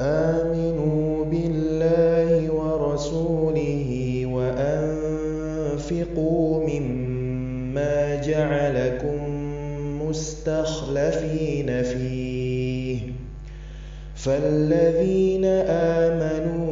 آمِنُوا بِاللَّهِ وَرَسُولِهِ وَأَنفِقُوا مِمَّا جَعَلَكُم مُّسْتَخْلَفِينَ فِيهِ ۖ. فَالَّذِينَ آمَنُوا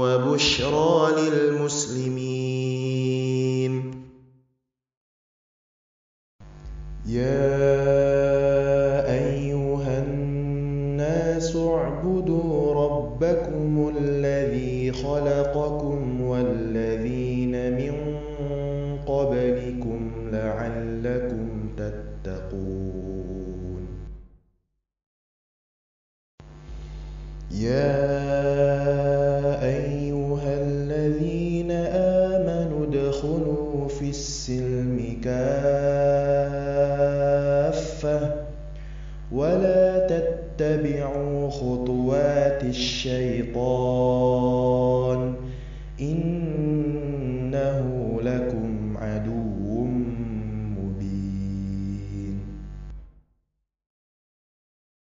وَبُشْرَىٰ لِلْمُسْلِمِينَ. يَا أَيُّهَا النَّاسُ اعْبُدُوا رَبَّكُمُ الَّذِي خَلَقَكُمْ وَالَّذِينَ مِن يَا أَيُّهَا الَّذِينَ آمَنُوا ادْخُلُوا فِي السِّلْمِ كَافَّةً وَلَا تَتَّبِعُوا خُطُوَاتِ الشَّيْطَانِ ۚ.